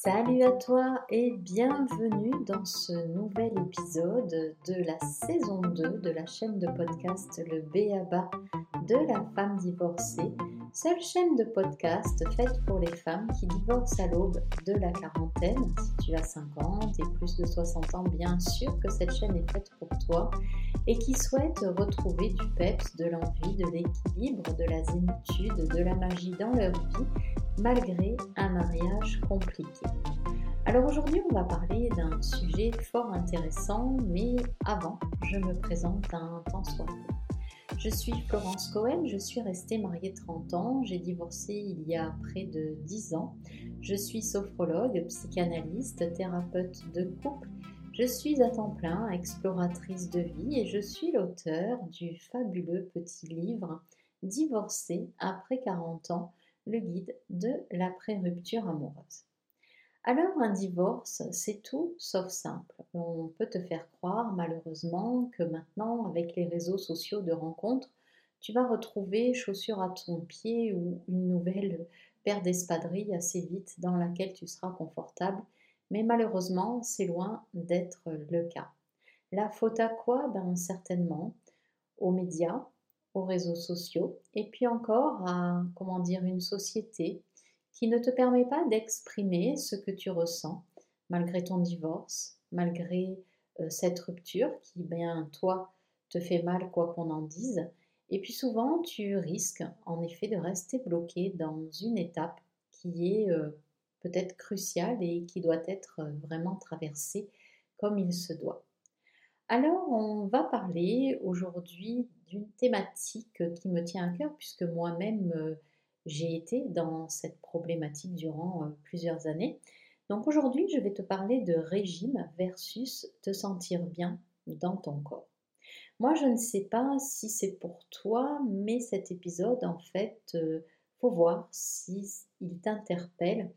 Salut à toi et bienvenue dans ce nouvel épisode de la saison 2 de la chaîne de podcast Le Béaba de la femme divorcée, seule chaîne de podcast faite pour les femmes qui divorcent à l'aube de la quarantaine. Si tu as 50 et plus de 60 ans, bien sûr que cette chaîne est faite pour toi et qui souhaitent retrouver du peps, de l'envie, de l'équilibre, de la zénitude, de la magie dans leur vie malgré un mariage compliqué. Alors aujourd'hui, on va parler d'un sujet fort intéressant, mais avant, je me présente un temps soit Je suis Florence Cohen, je suis restée mariée 30 ans, j'ai divorcé il y a près de 10 ans. Je suis sophrologue, psychanalyste, thérapeute de couple. Je suis à temps plein exploratrice de vie et je suis l'auteur du fabuleux petit livre Divorcé après 40 ans le guide de l'après-rupture amoureuse. Alors un divorce, c'est tout sauf simple. On peut te faire croire malheureusement que maintenant, avec les réseaux sociaux de rencontres, tu vas retrouver chaussure à ton pied ou une nouvelle paire d'espadrilles assez vite dans laquelle tu seras confortable. Mais malheureusement, c'est loin d'être le cas. La faute à quoi? Ben certainement aux médias, aux réseaux sociaux et puis encore à comment dire une société qui ne te permet pas d'exprimer ce que tu ressens malgré ton divorce, malgré euh, cette rupture qui bien toi te fait mal quoi qu'on en dise et puis souvent tu risques en effet de rester bloqué dans une étape qui est euh, peut-être cruciale et qui doit être euh, vraiment traversée comme il se doit. Alors, on va parler aujourd'hui d'une thématique qui me tient à cœur puisque moi-même euh, j'ai été dans cette problématique durant euh, plusieurs années. Donc aujourd'hui, je vais te parler de régime versus te sentir bien dans ton corps. Moi, je ne sais pas si c'est pour toi, mais cet épisode, en fait, euh, faut voir si il t'interpelle.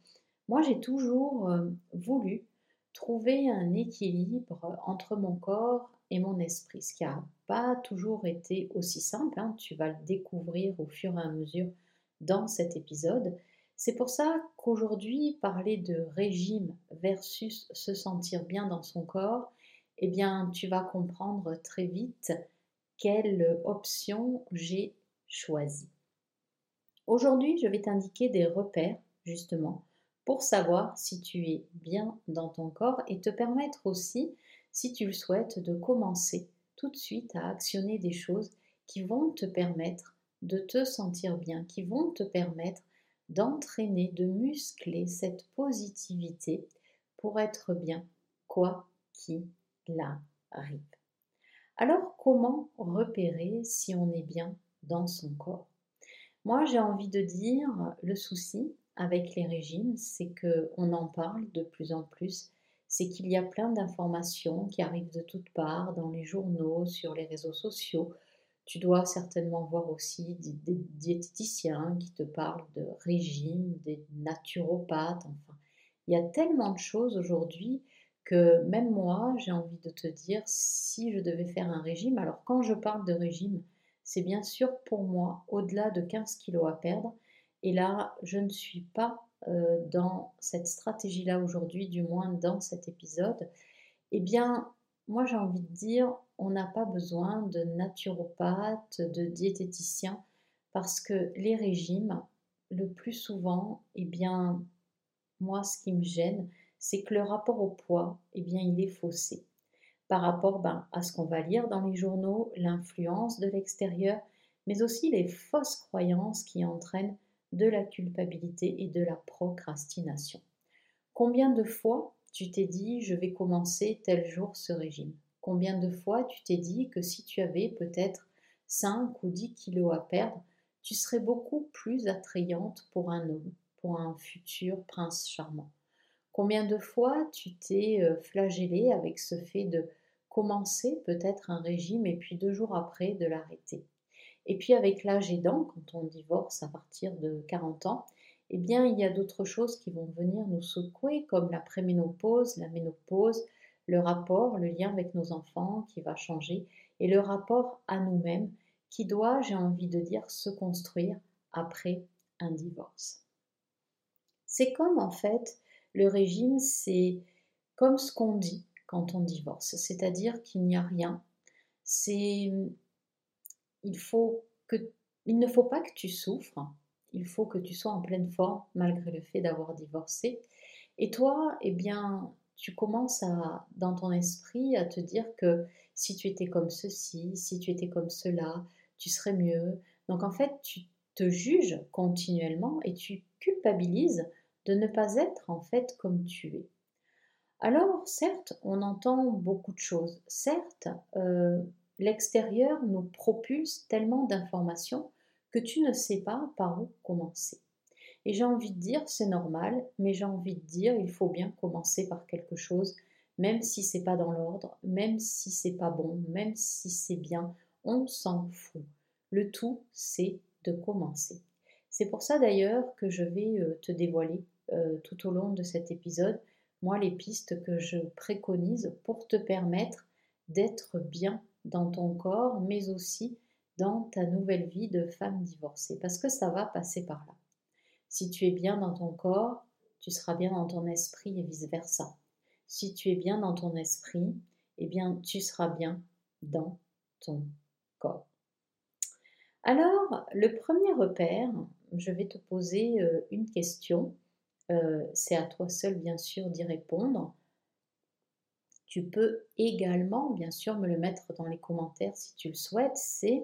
Moi, j'ai toujours voulu trouver un équilibre entre mon corps et mon esprit, ce qui n'a pas toujours été aussi simple, hein. tu vas le découvrir au fur et à mesure dans cet épisode. C'est pour ça qu'aujourd'hui, parler de régime versus se sentir bien dans son corps, eh bien, tu vas comprendre très vite quelle option j'ai choisie. Aujourd'hui, je vais t'indiquer des repères, justement, pour savoir si tu es bien dans ton corps et te permettre aussi, si tu le souhaites, de commencer tout de suite à actionner des choses qui vont te permettre de te sentir bien, qui vont te permettre d'entraîner, de muscler cette positivité pour être bien, quoi qu'il arrive. Alors comment repérer si on est bien dans son corps? Moi j'ai envie de dire le souci, avec les régimes, c'est qu'on en parle de plus en plus, c'est qu'il y a plein d'informations qui arrivent de toutes parts, dans les journaux, sur les réseaux sociaux. Tu dois certainement voir aussi des, diététiciens qui te parlent de régime, des naturopathes, enfin. Il y a tellement de choses aujourd'hui que même moi, j'ai envie de te dire, si je devais faire un régime, alors quand je parle de régime, c'est bien sûr pour moi au-delà de 15 kilos à perdre, et là, je ne suis pas dans cette stratégie-là aujourd'hui, du moins dans cet épisode. Eh bien, moi j'ai envie de dire, on n'a pas besoin de naturopathe, de diététicien, parce que les régimes, le plus souvent, eh bien, moi ce qui me gêne, c'est que le rapport au poids, eh bien, il est faussé par rapport ben, à ce qu'on va lire dans les journaux, l'influence de l'extérieur, mais aussi les fausses croyances qui entraînent de la culpabilité et de la procrastination. Combien de fois tu t'es dit je vais commencer tel jour ce régime? Combien de fois tu t'es dit que si tu avais peut-être 5 ou 10 kilos à perdre, tu serais beaucoup plus attrayante pour un homme, pour un futur prince charmant? Combien de fois tu t'es euh, flagellé avec ce fait de commencer peut-être un régime et puis deux jours après de l'arrêter? Et puis avec l'âge aidant, quand on divorce à partir de 40 ans, eh bien il y a d'autres choses qui vont venir nous secouer, comme la préménopause, la ménopause, le rapport, le lien avec nos enfants qui va changer, et le rapport à nous-mêmes qui doit, j'ai envie de dire, se construire après un divorce. C'est comme en fait Le régime, c'est comme ce qu'on dit quand on divorce, c'est-à-dire qu'il n'y a rien. C'est il faut que il ne faut pas que tu souffres, il faut que tu sois en pleine forme malgré le fait d'avoir divorcé. Et toi, eh bien, tu commences à, dans ton esprit à te dire que si tu étais comme ceci, si tu étais comme cela, tu serais mieux. Donc en fait, tu te juges continuellement et tu culpabilises de ne pas être en fait comme tu es. Alors, certes, on entend beaucoup de choses. Certes, euh, l'extérieur nous propulse tellement d'informations que tu ne sais pas par où commencer. Et j'ai envie de dire, c'est normal, mais j'ai envie de dire, il faut bien commencer par quelque chose, même si c'est pas dans l'ordre, même si c'est pas bon, même si c'est bien, on s'en fout. Le tout, c'est de commencer. C'est pour ça d'ailleurs que je vais euh, te dévoiler euh, tout au long de cet épisode, moi, les pistes que je préconise pour te permettre d'être bien dans ton corps, mais aussi dans ta nouvelle vie de femme divorcée, parce que ça va passer par là. Si tu es bien dans ton corps, tu seras bien dans ton esprit et vice-versa. Si tu es bien dans ton esprit, eh bien, tu seras bien dans ton corps. Alors, le premier repère, je vais te poser euh, une question. Euh, c'est à toi seul, bien sûr, d'y répondre. Tu peux également, bien sûr, me le mettre dans les commentaires si tu le souhaites. C'est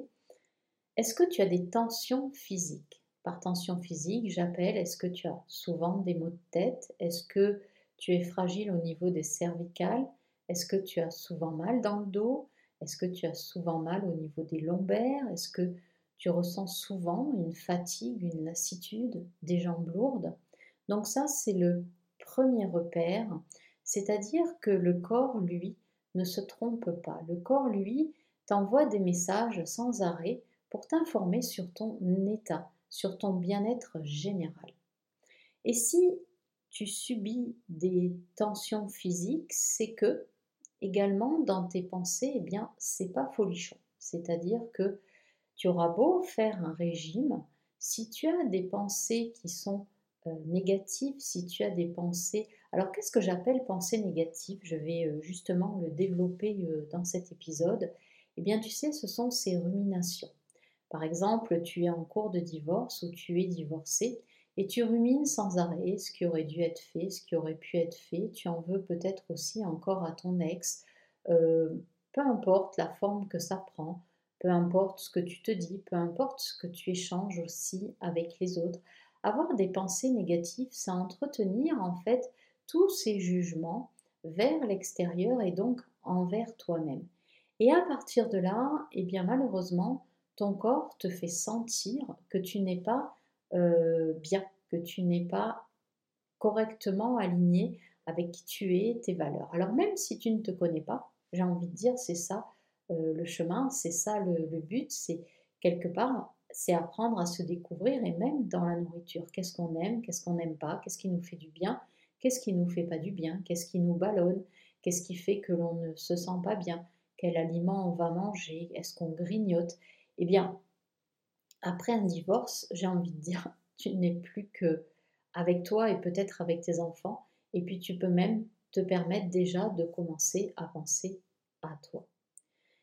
est-ce que tu as des tensions physiques? Par tension physique, j'appelle est-ce que tu as souvent des maux de tête? Est-ce que tu es fragile au niveau des cervicales? Est-ce que tu as souvent mal dans le dos? Est-ce que tu as souvent mal au niveau des lombaires? Est-ce que tu ressens souvent une fatigue, une lassitude, des jambes lourdes? Donc ça, c'est le premier repère c'est-à-dire que le corps, lui, ne se trompe pas. Le corps, lui, t'envoie des messages sans arrêt pour t'informer sur ton état, sur ton bien-être général. Et si tu subis des tensions physiques, c'est que également dans tes pensées, eh bien, c'est pas folichon. C'est-à-dire que tu auras beau faire un régime, si tu as des pensées qui sont euh, négatives, si tu as des pensées alors qu'est-ce que j'appelle pensée négative? Je vais euh, justement le développer euh, dans cet épisode. Eh bien tu sais, ce sont ces ruminations. Par exemple, tu es en cours de divorce ou tu es divorcé et tu rumines sans arrêt ce qui aurait dû être fait, ce qui aurait pu être fait. Tu en veux peut-être aussi encore à ton ex. Euh, peu importe la forme que ça prend, peu importe ce que tu te dis, peu importe ce que tu échanges aussi avec les autres. Avoir des pensées négatives, c'est entretenir en fait tous ces jugements vers l'extérieur et donc envers toi-même. Et à partir de là, eh bien malheureusement, ton corps te fait sentir que tu n'es pas euh, bien, que tu n'es pas correctement aligné avec qui tu es, tes valeurs. Alors même si tu ne te connais pas, j'ai envie de dire, c'est ça euh, le chemin, c'est ça le, le but, c'est quelque part, c'est apprendre à se découvrir et même dans la nourriture, qu'est-ce qu'on aime, qu'est-ce qu'on n'aime pas, qu'est-ce qui nous fait du bien, Qu'est-ce qui nous fait pas du bien? Qu'est-ce qui nous ballonne? Qu'est-ce qui fait que l'on ne se sent pas bien? Quel aliment on va manger? Est-ce qu'on grignote? Eh bien, après un divorce, j'ai envie de dire, tu n'es plus que avec toi et peut-être avec tes enfants. Et puis tu peux même te permettre déjà de commencer à penser à toi.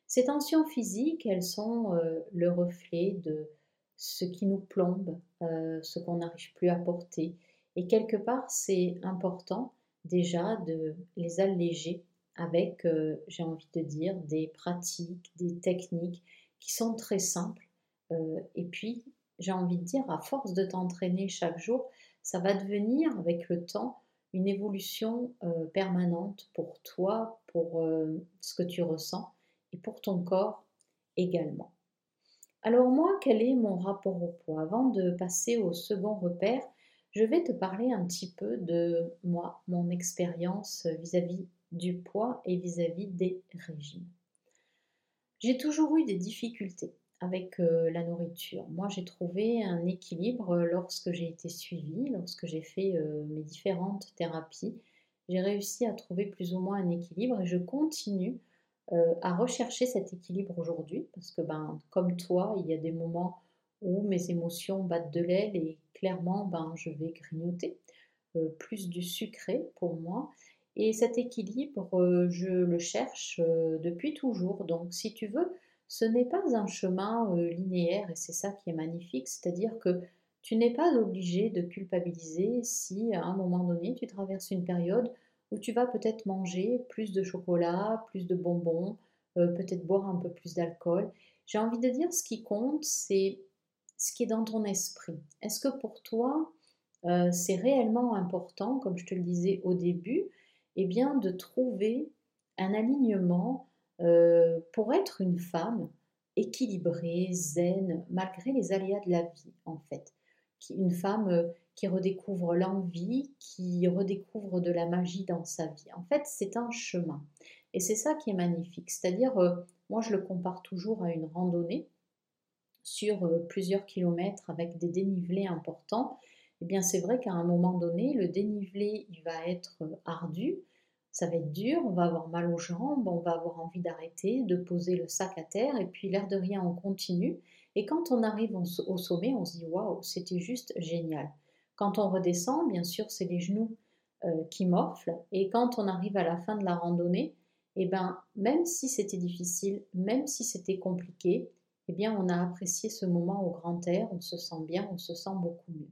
Ces tensions physiques, elles sont euh, le reflet de ce qui nous plombe, euh, ce qu'on n'arrive plus à porter, et quelque part, c'est important déjà de les alléger avec, euh, j'ai envie de dire, des pratiques, des techniques qui sont très simples. Euh, et puis, j'ai envie de dire, à force de t'entraîner chaque jour, ça va devenir avec le temps une évolution euh, permanente pour toi, pour ce que tu ressens et pour ton corps également. Alors moi, quel est mon rapport au poids? Avant de passer au second repère, je vais te parler un petit peu de moi, mon expérience vis-à-vis du poids et vis-à-vis des régimes. J'ai toujours eu des difficultés avec euh, la nourriture. Moi, j'ai trouvé un équilibre lorsque j'ai été suivie, lorsque j'ai fait euh, mes différentes thérapies. J'ai réussi à trouver plus ou moins un équilibre et je continue euh, à rechercher cet équilibre aujourd'hui parce que, ben, comme toi, il y a des moments où mes émotions battent de l'aile et clairement, ben, je vais grignoter. plus du sucré pour moi. Et cet équilibre, je le cherche depuis toujours. Donc si tu veux, ce n'est pas un chemin linéaire et c'est ça qui est magnifique, c'est-à-dire que tu n'es pas obligé de culpabiliser si à un moment donné tu traverses une période où tu vas peut-être manger plus de chocolat, plus de bonbons, euh, peut-être boire un peu plus d'alcool. J'ai envie de dire ce qui compte, c'est ce qui est dans ton esprit. Est-ce que pour toi, euh, c'est réellement important, comme je te le disais au début, eh bien, de trouver un alignement euh, pour être une femme équilibrée, zen, malgré les aléas de la vie, en fait? Une femme euh, qui redécouvre l'envie, qui redécouvre de la magie dans sa vie. En fait, c'est un chemin. Et c'est ça qui est magnifique. C'est-à-dire, moi, je le compare toujours à une randonnée sur euh, plusieurs kilomètres avec des dénivelés importants. Eh bien, c'est vrai qu'à un moment donné, le dénivelé, va être ardu, ça va être dur, on va avoir mal aux jambes, on va avoir envie d'arrêter, de poser le sac à terre, et puis l'air de rien, on continue. Et quand on arrive au sommet, on se dit waouh, c'était juste génial. Quand on redescend, bien sûr, c'est les genoux euh, qui morflent. Et quand on arrive à la fin de la randonnée, eh ben, même si c'était difficile, même si c'était compliqué, eh bien, on a apprécié ce moment au grand air, on se sent bien, on se sent beaucoup mieux.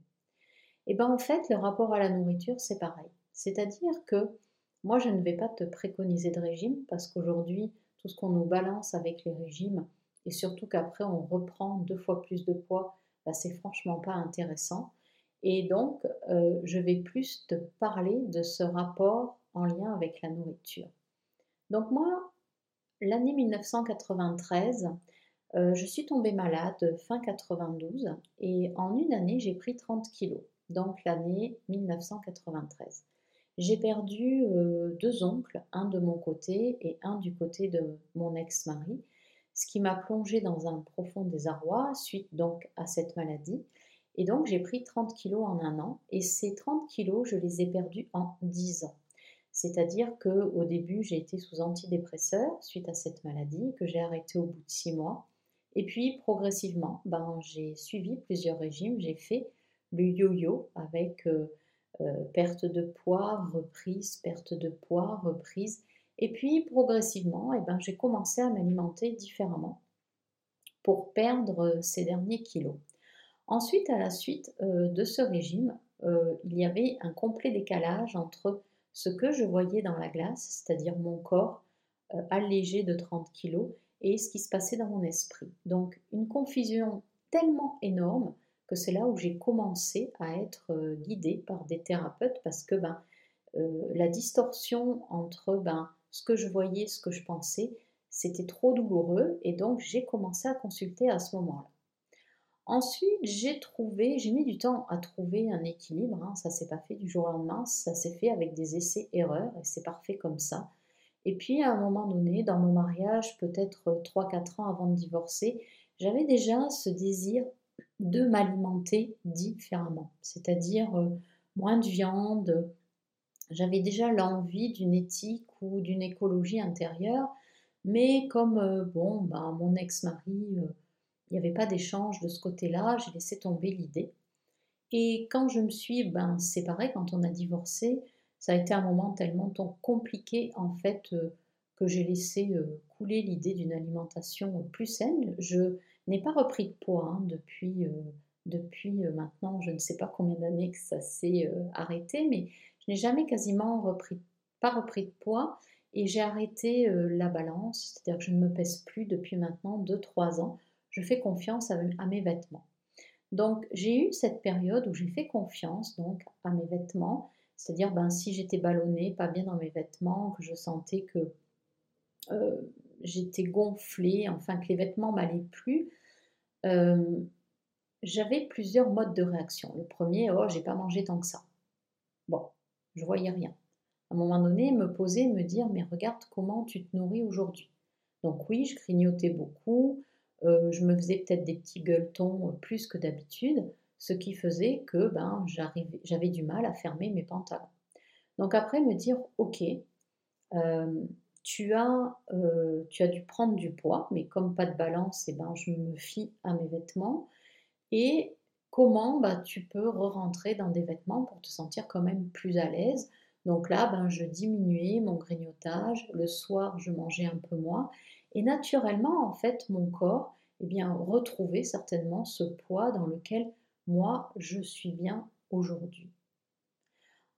Et eh ben, en fait, le rapport à la nourriture, c'est pareil. C'est-à-dire que moi, je ne vais pas te préconiser de régime parce qu'aujourd'hui, tout ce qu'on nous balance avec les régimes, et surtout qu'après on reprend deux fois plus de poids, bah, c'est franchement pas intéressant. Et donc, euh, je vais plus te parler de ce rapport en lien avec la nourriture. Donc moi, l'année 1993, euh, je suis tombée malade fin 92 et en une année, j'ai pris 30 kilos. Donc l'année 1993. J'ai perdu euh, deux oncles, un de mon côté et un du côté de mon ex-mari ce qui m'a plongé dans un profond désarroi suite donc à cette maladie. Et donc j'ai pris 30 kilos en un an et ces 30 kilos, je les ai perdus en 10 ans. C'est-à-dire que au début, j'ai été sous antidépresseur suite à cette maladie que j'ai arrêté au bout de 6 mois. Et puis progressivement, ben, j'ai suivi plusieurs régimes, j'ai fait le yo-yo avec euh, euh, perte de poids, reprise, perte de poids, reprise. Et puis progressivement, eh ben, j'ai commencé à m'alimenter différemment pour perdre euh, ces derniers kilos. Ensuite, à la suite de ce régime, il y avait un complet décalage entre ce que je voyais dans la glace, c'est-à-dire mon corps allégé de 30 kilos, et ce qui se passait dans mon esprit. Donc une confusion tellement énorme que c'est là où j'ai commencé à être guidée par des thérapeutes parce que ben, la distorsion entre ben, ce que je voyais, ce que je pensais, c'était trop douloureux et donc j'ai commencé à consulter à ce moment-là. Ensuite, j'ai trouvé, j'ai mis du temps à trouver un équilibre, hein, ça s'est pas fait du jour au lendemain, ça s'est fait avec des essais-erreurs et c'est parfait comme ça. Et puis à un moment donné, dans mon mariage, peut-être 3-4 ans avant de divorcer, j'avais déjà ce désir de m'alimenter différemment, c'est-à-dire euh, moins de viande, j'avais déjà l'envie d'une éthique ou d'une écologie intérieure, mais comme euh, bon, bah, mon ex-mari, euh, il n'y avait pas d'échange de ce côté-là, j'ai laissé tomber l'idée. Et quand je me suis ben, séparée, quand on a divorcé, ça a été un moment tellement compliqué en fait euh, que j'ai laissé couler l'idée d'une alimentation plus saine. Je n'ai pas repris de poids hein, depuis, depuis maintenant, je ne sais pas combien d'années que ça s'est arrêté, mais je n'ai jamais quasiment repris, pas repris de poids et j'ai arrêté euh, la balance, c'est-à-dire que je ne me pèse plus depuis maintenant 2-3 ans. Je fais confiance à, mes vêtements. Donc j'ai eu cette période où j'ai fait confiance donc à mes vêtements, c'est-à-dire ben, si j'étais ballonnée, pas bien dans mes vêtements, que je sentais que euh, j'étais gonflée, enfin que les vêtements m'allaient plus, euh, j'avais plusieurs modes de réaction. Le premier, oh j'ai pas mangé tant que ça. Bon, je voyais rien. À un moment donné, me poser, me dire, mais regarde comment tu te nourris aujourd'hui. Donc oui, je grignotais beaucoup, euh, je me faisais peut-être des petits gueuletons plus que d'habitude, ce qui faisait que ben, j'avais du mal à fermer mes pantalons. Donc après, me dire, ok, euh, tu, as, tu as dû prendre du poids, mais comme pas de balance, eh ben, je me fie à mes vêtements. Et comment bah, tu peux re-rentrer dans des vêtements pour te sentir quand même plus à l'aise? Donc là, ben, je diminuais mon grignotage, le soir, je mangeais un peu moins, et naturellement, en fait, mon corps eh bien, retrouvait certainement ce poids dans lequel moi, je suis bien aujourd'hui.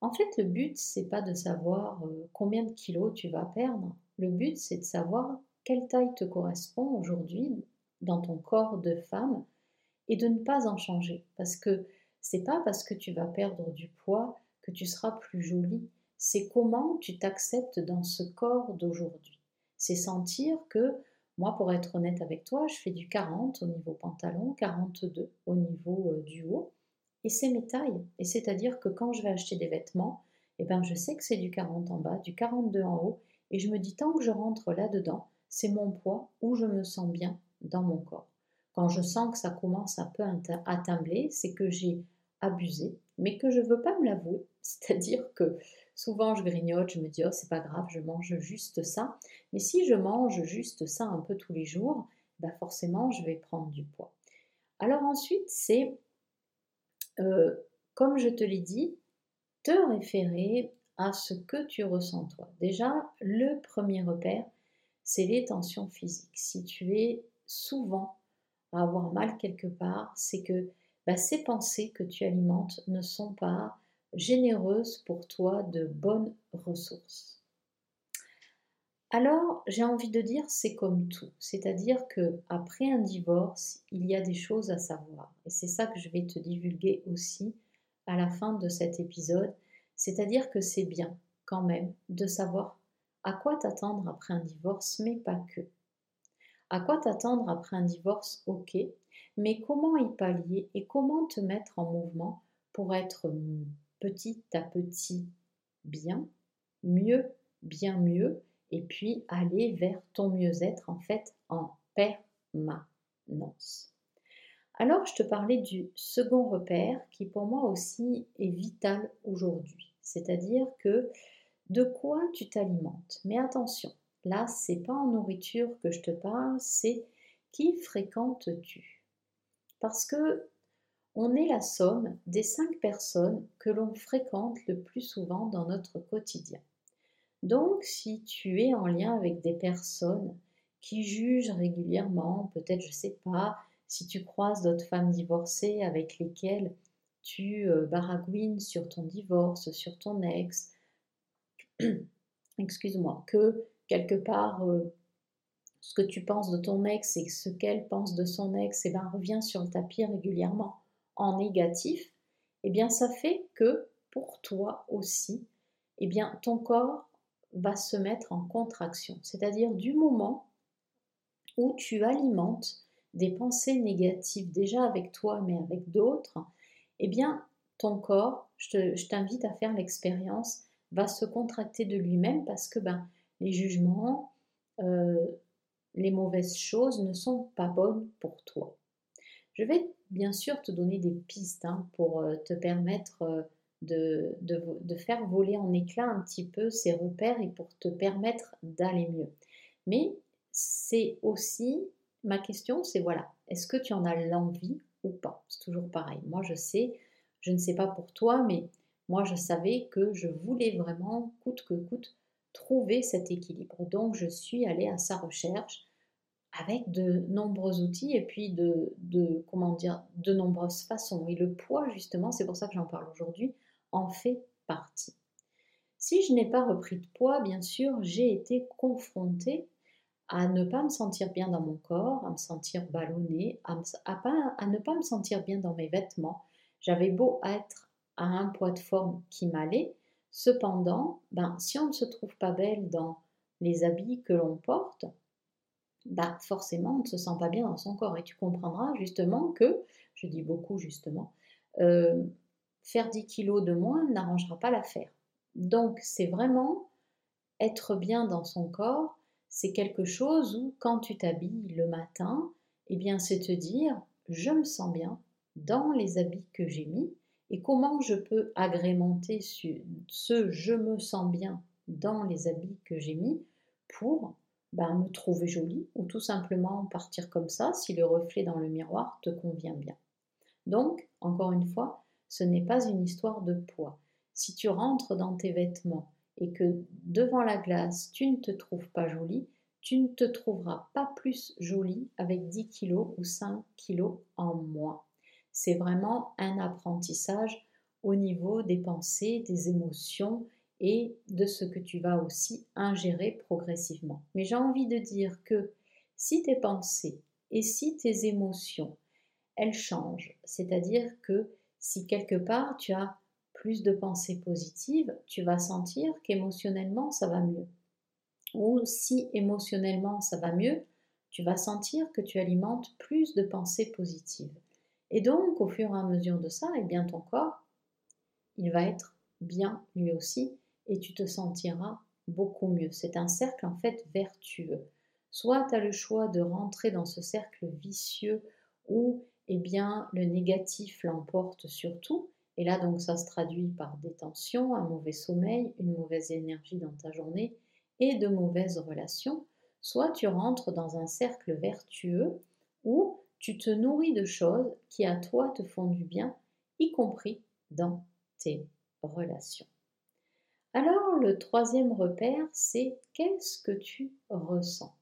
En fait, le but, c'est pas de savoir euh, combien de kilos tu vas perdre. Le but, c'est de savoir quelle taille te correspond aujourd'hui dans ton corps de femme et de ne pas en changer. Parce que c'est pas parce que tu vas perdre du poids que tu seras plus jolie. C'est comment tu t'acceptes dans ce corps d'aujourd'hui. C'est sentir que, moi, pour être honnête avec toi, je fais du 40 au niveau pantalon, 42 au niveau euh, du haut, et c'est mes tailles. Et c'est-à-dire que quand je vais acheter des vêtements, eh ben, je sais que c'est du 40 en bas, du 42 en haut, et je me dis tant que je rentre là-dedans, c'est mon poids où je me sens bien dans mon corps. Quand je sens que ça commence un peu à tembler, c'est que j'ai abusé, mais que je ne veux pas me l'avouer. C'est-à-dire que souvent je grignote, je me dis oh c'est pas grave, je mange juste ça. Mais si je mange juste ça un peu tous les jours, bah forcément je vais prendre du poids. Alors ensuite c'est, euh, comme je te l'ai dit, te référer à ce que tu ressens toi. Déjà, le premier repère, c'est les tensions physiques. Si tu es souvent à avoir mal quelque part, c'est que bah, ces pensées que tu alimentes ne sont pas généreuses pour toi de bonnes ressources. Alors, j'ai envie de dire, c'est comme tout. C'est-à-dire que après un divorce, il y a des choses à savoir. Et c'est ça que je vais te divulguer aussi à la fin de cet épisode. C'est-à-dire que c'est bien quand même de savoir à quoi t'attendre après un divorce, mais pas que. À quoi t'attendre après un divorce, ok, mais comment y pallier et comment te mettre en mouvement pour être petit à petit bien, mieux, bien mieux, et puis aller vers ton mieux-être en fait en permanence. Alors, je te parlais du second repère qui pour moi aussi est vital aujourd'hui, c'est-à-dire que de quoi tu t'alimentes. Mais attention, là, c'est pas en nourriture que je te parle, c'est qui fréquentes-tu Parce que on est la somme des cinq personnes que l'on fréquente le plus souvent dans notre quotidien. Donc, si tu es en lien avec des personnes qui jugent régulièrement, peut-être, je sais pas, si tu croises d'autres femmes divorcées avec lesquelles tu euh, baragouines sur ton divorce, sur ton ex, excuse-moi, que quelque part euh, ce que tu penses de ton ex et ce qu'elle pense de son ex, et eh ben, revient sur le tapis régulièrement en négatif, et eh bien ça fait que pour toi aussi, et eh bien ton corps va se mettre en contraction. C'est-à-dire du moment où tu alimentes des pensées négatives déjà avec toi mais avec d'autres, eh bien ton corps, je t'invite à faire l'expérience, va se contracter de lui-même parce que ben, les jugements, euh, les mauvaises choses ne sont pas bonnes pour toi. Je vais bien sûr te donner des pistes hein, pour euh, te permettre euh, de, faire voler en éclats un petit peu ces repères et pour te permettre d'aller mieux. Mais c'est aussi, ma question, c'est voilà, est-ce que tu en as l'envie ou pas? C'est toujours pareil. Moi, je sais, je ne sais pas pour toi, mais moi, je savais que je voulais vraiment, coûte que coûte, trouver cet équilibre. Donc, je suis allée à sa recherche avec de nombreux outils et puis de, comment dire, de nombreuses façons. Et le poids, justement, c'est pour ça que j'en parle aujourd'hui, en fait partie. Si je n'ai pas repris de poids, bien sûr, j'ai été confrontée à ne pas me sentir bien dans mon corps, à me sentir ballonnée, à, à ne pas me sentir bien dans mes vêtements. J'avais beau être à un poids de forme qui m'allait. Cependant, ben, si on ne se trouve pas belle dans les habits que l'on porte, ben, forcément on ne se sent pas bien dans son corps. Et tu comprendras justement que, je dis beaucoup justement, euh, faire 10 kilos de moins n'arrangera pas l'affaire. Donc c'est vraiment être bien dans son corps, c'est quelque chose où quand tu t'habilles le matin, eh bien c'est te dire je me sens bien dans les habits que j'ai mis et comment je peux agrémenter ce je me sens bien dans les habits que j'ai mis pour ben, me trouver jolie ou tout simplement partir comme ça si le reflet dans le miroir te convient bien. Donc, encore une fois, ce n'est pas une histoire de poids. Si tu rentres dans tes vêtements et que devant la glace, tu ne te trouves pas jolie, tu ne te trouveras pas plus jolie avec 10 kilos ou 5 kilos en moins. C'est vraiment un apprentissage au niveau des pensées, des émotions et de ce que tu vas aussi ingérer progressivement. Mais j'ai envie de dire que si tes pensées et si tes émotions, elles changent, c'est-à-dire que si quelque part tu as plus de pensées positives, tu vas sentir qu'émotionnellement ça va mieux. Ou si émotionnellement ça va mieux, tu vas sentir que tu alimentes plus de pensées positives. Et donc, au fur et à mesure de ça, et eh bien ton corps, il va être bien lui aussi et tu te sentiras beaucoup mieux. C'est un cercle en fait vertueux. Soit tu as le choix de rentrer dans ce cercle vicieux où eh bien le négatif l'emporte sur tout et là donc ça se traduit par des tensions, un mauvais sommeil, une mauvaise énergie dans ta journée et de mauvaises relations, soit tu rentres dans un cercle vertueux où tu te nourris de choses qui à toi te font du bien, y compris dans tes relations. Alors le troisième repère, c'est qu'est-ce que tu ressens?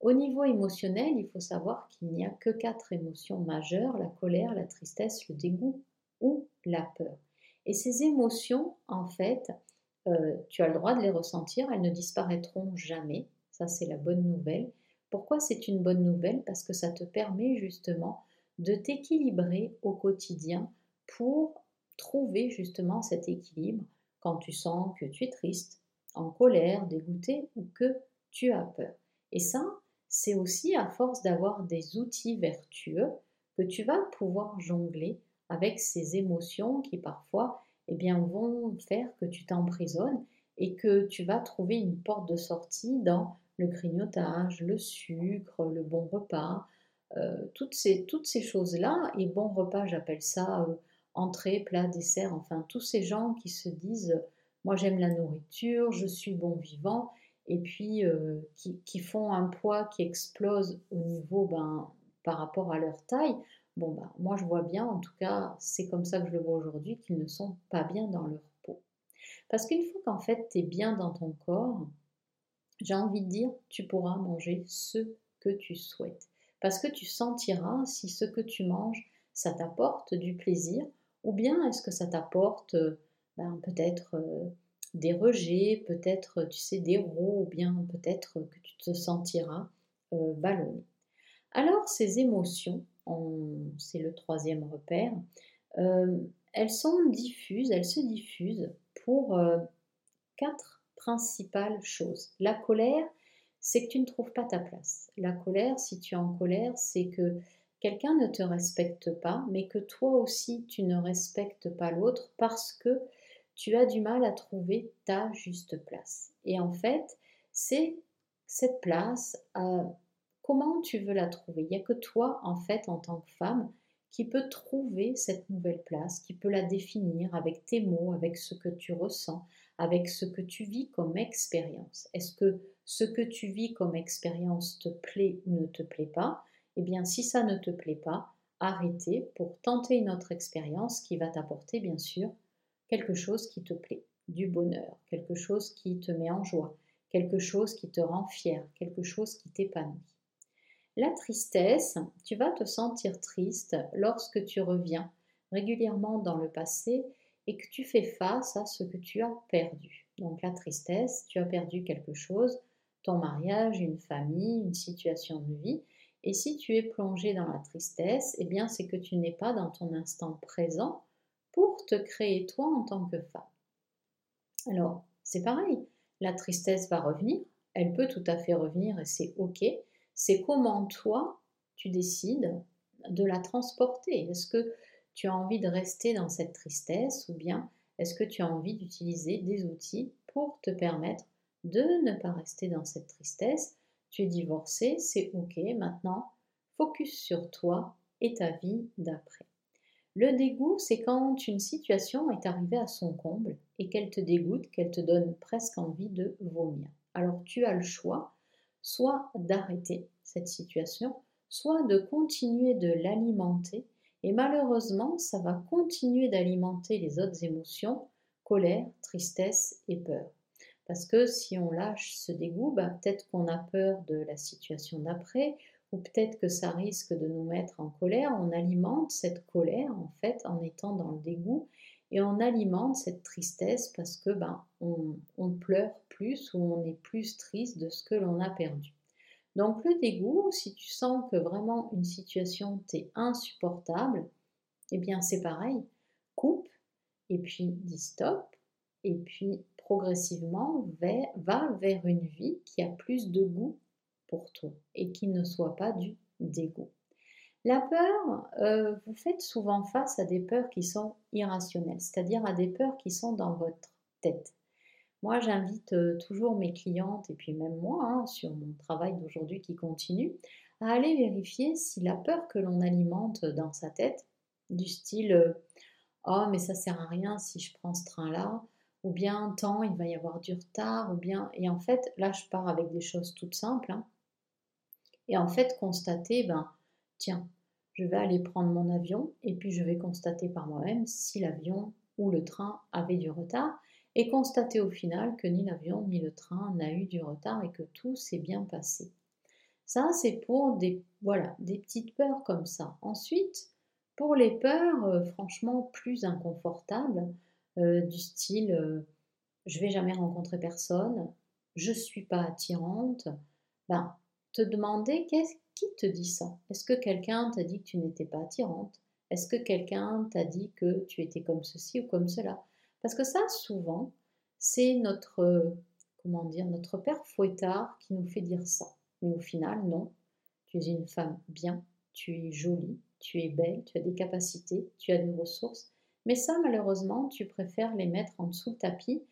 Au niveau émotionnel, il faut savoir qu'il n'y a que quatre émotions majeures, la colère, la tristesse, le dégoût ou la peur. Et ces émotions, en fait, euh, tu as le droit de les ressentir, elles ne disparaîtront jamais. Ça, c'est la bonne nouvelle. Pourquoi c'est une bonne nouvelle? Parce que ça te permet justement de t'équilibrer au quotidien pour trouver justement cet équilibre quand tu sens que tu es triste, en colère, dégoûté ou que tu as peur. Et ça, c'est aussi à force d'avoir des outils vertueux que tu vas pouvoir jongler avec ces émotions qui parfois eh bien, vont faire que tu t'emprisonnes et que tu vas trouver une porte de sortie dans le grignotage, le sucre, le bon repas, euh, toutes ces, choses-là. Et bon repas, j'appelle ça euh, entrée, plat, dessert, enfin tous ces gens qui se disent moi j'aime la nourriture, je suis bon vivant, et puis euh, qui, font un poids qui explose au niveau ben, par rapport à leur taille. Bon, ben, moi je vois bien, en tout cas c'est comme ça que je le vois aujourd'hui, qu'ils ne sont pas bien dans leur peau. Parce qu'une fois qu'en fait tu es bien dans ton corps, j'ai envie de dire, tu pourras manger ce que tu souhaites. Parce que tu sentiras si ce que tu manges, ça t'apporte du plaisir ou bien est-ce que ça t'apporte euh, ben, peut-être euh, des rejets, peut-être, tu sais, des rots, ou bien peut-être que tu te sentiras euh, ballonné. Alors, ces émotions, c'est le troisième repère, elles sont diffuses, elles se diffusent pour quatre principales choses. La colère, c'est que tu ne trouves pas ta place. La colère, si tu es en colère, c'est que quelqu'un ne te respecte pas, mais que toi aussi tu ne respectes pas l'autre parce que tu as du mal à trouver ta juste place. Et en fait, c'est cette place, euh, comment tu veux la trouver? Il n'y a que toi, en fait, en tant que femme, qui peut trouver cette nouvelle place, qui peut la définir avec tes mots, avec ce que tu ressens, avec ce que tu vis comme expérience. Est-ce que ce que tu vis comme expérience te plaît ou ne te plaît pas? Eh bien si ça ne te plaît pas, arrêtez pour tenter une autre expérience qui va t'apporter bien sûr quelque chose qui te plaît, du bonheur, quelque chose qui te met en joie, quelque chose qui te rend fier, quelque chose qui t'épanouit. La tristesse, tu vas te sentir triste lorsque tu reviens régulièrement dans le passé et que tu fais face à ce que tu as perdu. Donc la tristesse, tu as perdu quelque chose, ton mariage, une famille, une situation de vie, et si tu es plongé dans la tristesse, eh bien c'est que tu n'es pas dans ton instant présent pour te créer toi en tant que femme. Alors, c'est pareil, la tristesse va revenir, elle peut tout à fait revenir et c'est ok. C'est comment toi, tu décides de la transporter. Est-ce que tu as envie de rester dans cette tristesse ou bien est-ce que tu as envie d'utiliser des outils pour te permettre de ne pas rester dans cette tristesse? Tu es divorcé, c'est ok, maintenant, focus sur toi et ta vie d'après. Le dégoût, c'est quand une situation est arrivée à son comble et qu'elle te dégoûte, qu'elle te donne presque envie de vomir. Alors tu as le choix, soit d'arrêter cette situation, soit de continuer de l'alimenter Et malheureusement, ça va continuer d'alimenter les autres émotions, colère, tristesse et peur. Parce que si on lâche ce dégoût, bah, peut-être qu'on a peur de la situation d'après, ou peut-être que ça risque de nous mettre en colère. On alimente cette colère en fait en étant dans le dégoût et on alimente cette tristesse parce que on, on pleure plus ou on est plus triste de ce que l'on a perdu. Donc le dégoût, si tu sens que vraiment une situation t'est insupportable, eh bien c'est pareil, coupe et puis dis stop et puis progressivement va vers une vie qui a plus de goût pour toi et qui ne soit pas du dégoût. La peur, euh, vous faites souvent face à des peurs qui sont irrationnelles, c'est-à-dire à des peurs qui sont dans votre tête. Moi, j'invite euh, toujours mes clientes, et puis même moi, hein, sur mon travail d'aujourd'hui qui continue, à aller vérifier si la peur que l'on alimente dans sa tête, du style Oh, mais ça sert à rien si je prends ce train-là, ou bien tant, il va y avoir du retard, ou bien. Et en fait, là, je pars avec des choses toutes simples. Hein. et en fait, constater, ben, tiens, je vais aller prendre mon avion, et puis je vais constater par moi-même si l'avion ou le train avait du retard et constater au final que ni l'avion ni le train n'a eu du retard et que tout s'est bien passé. Ça, c'est pour des, voilà, des petites peurs comme ça. Ensuite, pour les peurs euh, franchement plus inconfortables, euh, du style euh, je vais jamais rencontrer personne, je suis pas attirante, ben, te demander qui te dit ça? Est-ce que quelqu'un t'a dit que tu n'étais pas attirante? Est-ce que quelqu'un t'a dit que tu étais comme ceci ou comme cela? Parce que ça, souvent, c'est notre, comment dire, notre père fouettard qui nous fait dire ça. Mais au final, non. Tu es une femme bien, tu es jolie, tu es belle, tu as des capacités, tu as des ressources. Mais ça, malheureusement, tu préfères les mettre en dessous le tapis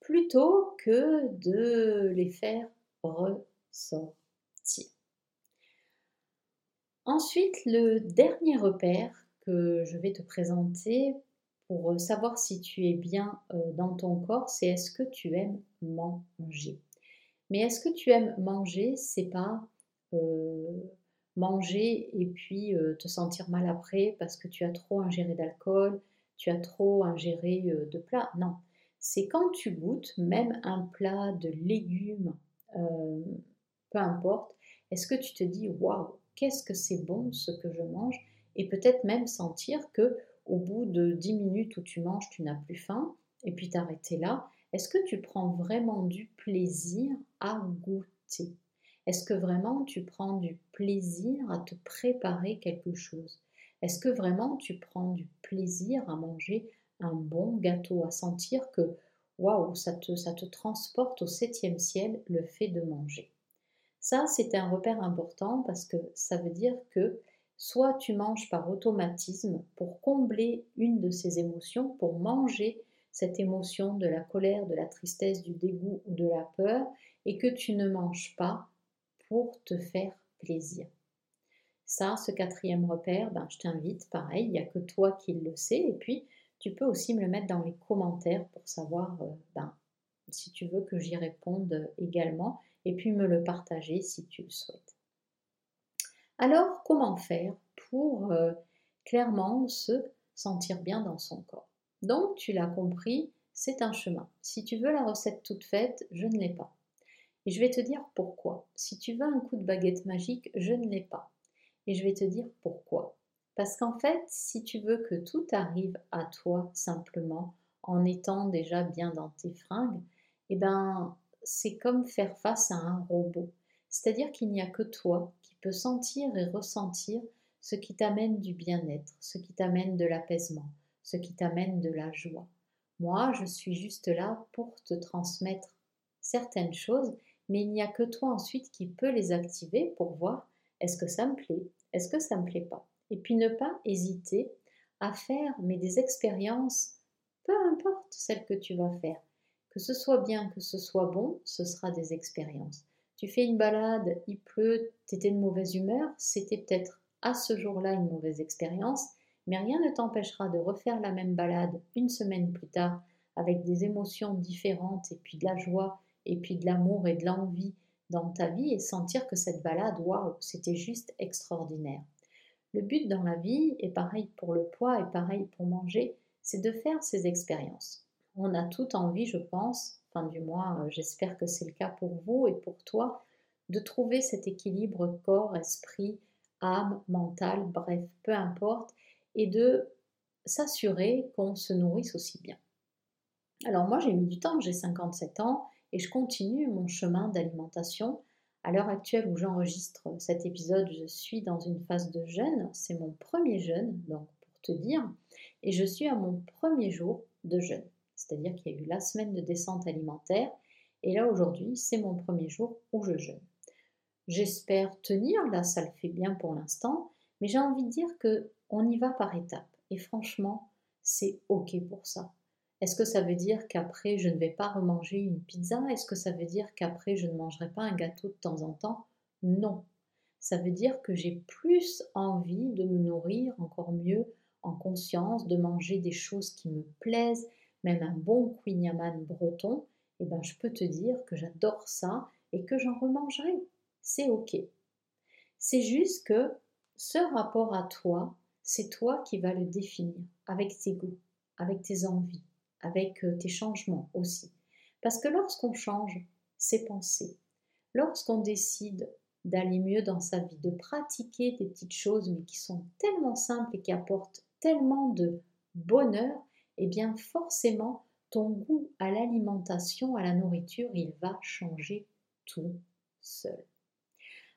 plutôt que de les faire ressortir. Ensuite, le dernier repère que je vais te présenter pour euh, savoir si tu es bien euh, dans ton corps, c'est est-ce que tu aimes manger. Mais est-ce que tu aimes manger, c'est pas euh, manger et puis te sentir mal après parce que tu as trop ingéré d'alcool, tu as trop ingéré de plats? Non, c'est quand tu goûtes même un plat de légumes, peu importe, est-ce que tu te dis waouh, qu'est-ce que c'est bon ce que je mange? Et peut-être même sentir que au bout de 10 minutes où tu manges, tu n'as plus faim, et puis t'arrêter là, est-ce que tu prends vraiment du plaisir à goûter? Est-ce que vraiment tu prends du plaisir à te préparer quelque chose? Est-ce que vraiment tu prends du plaisir à manger un bon gâteau, à sentir que waouh, ça te, ça te transporte au septième ciel le fait de manger? Ça, c'est un repère important parce que ça veut dire que soit tu manges par automatisme pour combler une de ces émotions, pour manger cette émotion de la colère, de la tristesse, du dégoût ou de la peur, et que tu ne manges pas pour te faire plaisir. Ça, ce quatrième repère, ben, je t'invite, pareil, il n'y a que toi qui le sais, et puis tu peux aussi me le mettre dans les commentaires pour savoir euh, ben, si tu veux que j'y réponde également, et puis me le partager si tu le souhaites. Alors, comment faire pour euh, clairement se sentir bien dans son corps? Donc, tu l'as compris, c'est un chemin. Si tu veux la recette toute faite, je ne l'ai pas. Et je vais te dire pourquoi. Si tu veux un coup de baguette magique, je ne l'ai pas. Et je vais te dire pourquoi. Parce qu'en fait, si tu veux que tout arrive à toi simplement en étant déjà bien dans tes fringues, eh ben, c'est comme faire face à un robot. C'est-à-dire qu'il n'y a que toi sentir et ressentir ce qui t'amène du bien-être, ce qui t'amène de l'apaisement, ce qui t'amène de la joie. Moi, je suis juste là pour te transmettre certaines choses, mais il n'y a que toi ensuite qui peux les activer pour voir est-ce que ça me plaît, est-ce que ça me plaît pas. Et puis ne pas hésiter à faire mais des expériences, peu importe celles que tu vas faire. Que ce soit bien, que ce soit bon, ce sera des expériences. Tu fais une balade, il pleut, tu étais de mauvaise humeur, c'était peut-être à ce jour-là une mauvaise expérience, mais rien ne t'empêchera de refaire la même balade une semaine plus tard avec des émotions différentes et puis de la joie et puis de l'amour et de l'envie dans ta vie et sentir que cette balade, waouh, c'était juste extraordinaire. Le but dans la vie, et pareil pour le poids, et pareil pour manger, c'est de faire ces expériences. On a tout envie, je pense, enfin du moins euh, j'espère que c'est le cas pour vous et pour toi, de trouver cet équilibre corps, esprit, âme, mental, bref, peu importe, et de s'assurer qu'on se nourrisse aussi bien. Alors moi j'ai mis du temps, j'ai 57 ans et je continue mon chemin d'alimentation. À l'heure actuelle où j'enregistre cet épisode, je suis dans une phase de jeûne, c'est mon premier jeûne, donc pour te dire, et je suis à mon premier jour de jeûne. C'est-à-dire qu'il y a eu la semaine de descente alimentaire et là aujourd'hui c'est mon premier jour où je jeûne. J'espère tenir, là ça le fait bien pour l'instant, mais j'ai envie de dire que on y va par étapes et franchement c'est ok pour ça. Est-ce que ça veut dire qu'après je ne vais pas remanger une pizza? Est-ce que ça veut dire qu'après je ne mangerai pas un gâteau de temps en temps? Non. Ça veut dire que j'ai plus envie de me nourrir encore mieux en conscience, de manger des choses qui me plaisent, même un bon Queen breton, eh ben, je peux te dire que j'adore ça et que j'en remangerai. C'est ok. C'est juste que ce rapport à toi, c'est toi qui vas le définir avec tes goûts, avec tes envies, avec euh, tes changements aussi. Parce que lorsqu'on change ses pensées, lorsqu'on décide d'aller mieux dans sa vie, de pratiquer des petites choses mais qui sont tellement simples et qui apportent tellement de bonheur, eh bien forcément, ton goût à l'alimentation, à la nourriture, il va changer tout seul.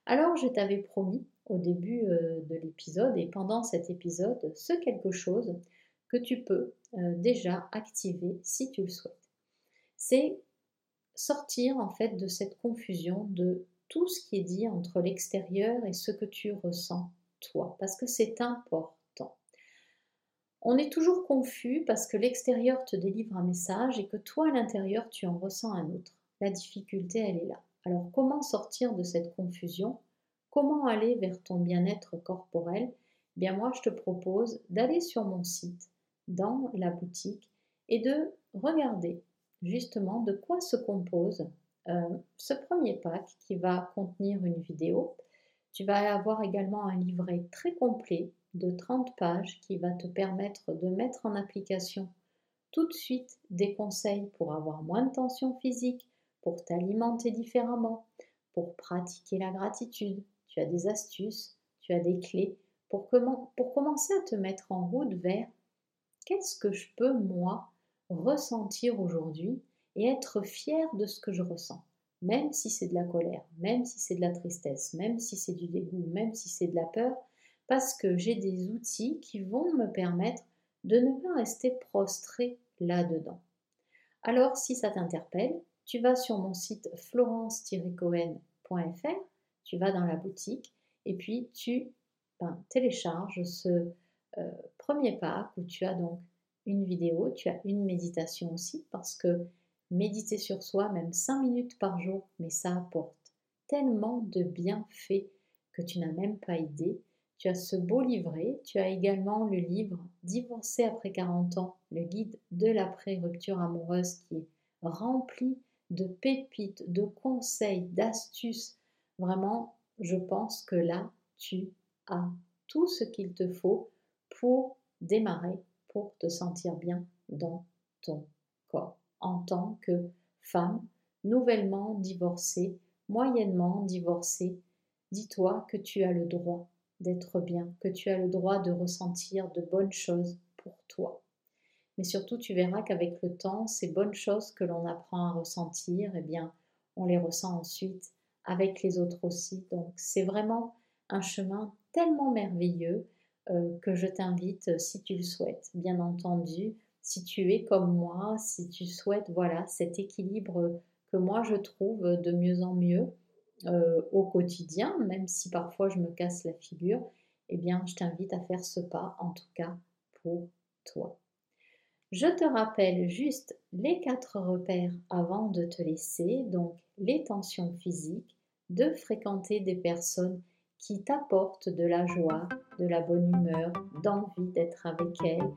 Alors, je t'avais promis au début euh, de l'épisode et pendant cet épisode ce quelque chose que tu peux euh, déjà activer si tu le souhaites. C'est sortir en fait de cette confusion de tout ce qui est dit entre l'extérieur et ce que tu ressens toi, parce que c'est important. On est toujours confus parce que l'extérieur te délivre un message et que toi à l'intérieur tu en ressens un autre. La difficulté, elle est là. Alors comment sortir de cette confusion? Comment aller vers ton bien-être corporel? Eh Bien moi, je te propose d'aller sur mon site, dans la boutique, et de regarder justement de quoi se compose euh, ce premier pack qui va contenir une vidéo. Tu vas avoir également un livret très complet de 30 pages qui va te permettre de mettre en application tout de suite des conseils pour avoir moins de tension physique, pour t'alimenter différemment, pour pratiquer la gratitude. Tu as des astuces, tu as des clés pour, commencer à te mettre en route vers qu'est-ce que je peux, moi, ressentir aujourd'hui et être fier de ce que je ressens. Même si c'est de la colère, même si c'est de la tristesse, même si c'est du dégoût, même si c'est de la peur, parce que j'ai des outils qui vont me permettre de ne pas rester prostré là-dedans. Alors, si ça t'interpelle, tu vas sur mon site florence-cohen.fr, tu vas dans la boutique et puis tu ben, télécharges ce euh, premier pack où tu as donc une vidéo, tu as une méditation aussi parce que méditer sur soi, même 5 minutes par jour, mais ça apporte tellement de bienfaits que tu n'as même pas idée. Tu as ce beau livret, tu as également le livre Divorcer après 40 ans, le guide de l'après-rupture amoureuse qui est rempli de pépites, de conseils, d'astuces. Vraiment, je pense que là, tu as tout ce qu'il te faut pour démarrer, pour te sentir bien dans ton corps en tant que femme nouvellement divorcée, moyennement divorcée. Dis-toi que tu as le droit d'être bien, que tu as le droit de ressentir de bonnes choses pour toi. Mais surtout, tu verras qu'avec le temps, ces bonnes choses que l'on apprend à ressentir, eh bien, on les ressent ensuite avec les autres aussi. Donc, c'est vraiment un chemin tellement merveilleux euh, que je t'invite, si tu le souhaites, bien entendu, si tu es comme moi, si tu souhaites, voilà, cet équilibre que moi je trouve de mieux en mieux, euh, au quotidien, même si parfois je me casse la figure, eh bien, je t'invite à faire ce pas, en tout cas pour toi. Je te rappelle juste les quatre repères avant de te laisser, donc les tensions physiques, de fréquenter des personnes qui t'apportent de la joie, de la bonne humeur, d'envie d'être avec elles,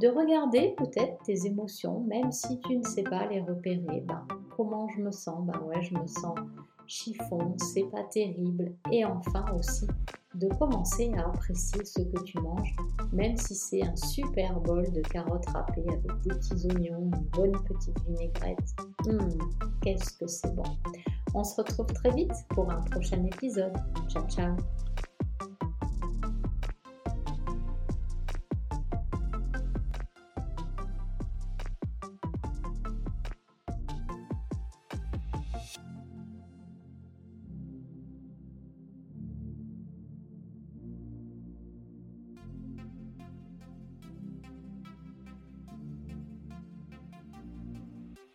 de regarder peut-être tes émotions, même si tu ne sais pas les repérer. Ben, comment je me sens? Ben ouais, je me sens chiffon, c'est pas terrible. Et enfin aussi de commencer à apprécier ce que tu manges, même si c'est un super bol de carottes râpées avec des petits oignons, une bonne petite vinaigrette. Hum, qu'est-ce que c'est bon. On se retrouve très vite pour un prochain épisode. Ciao ciao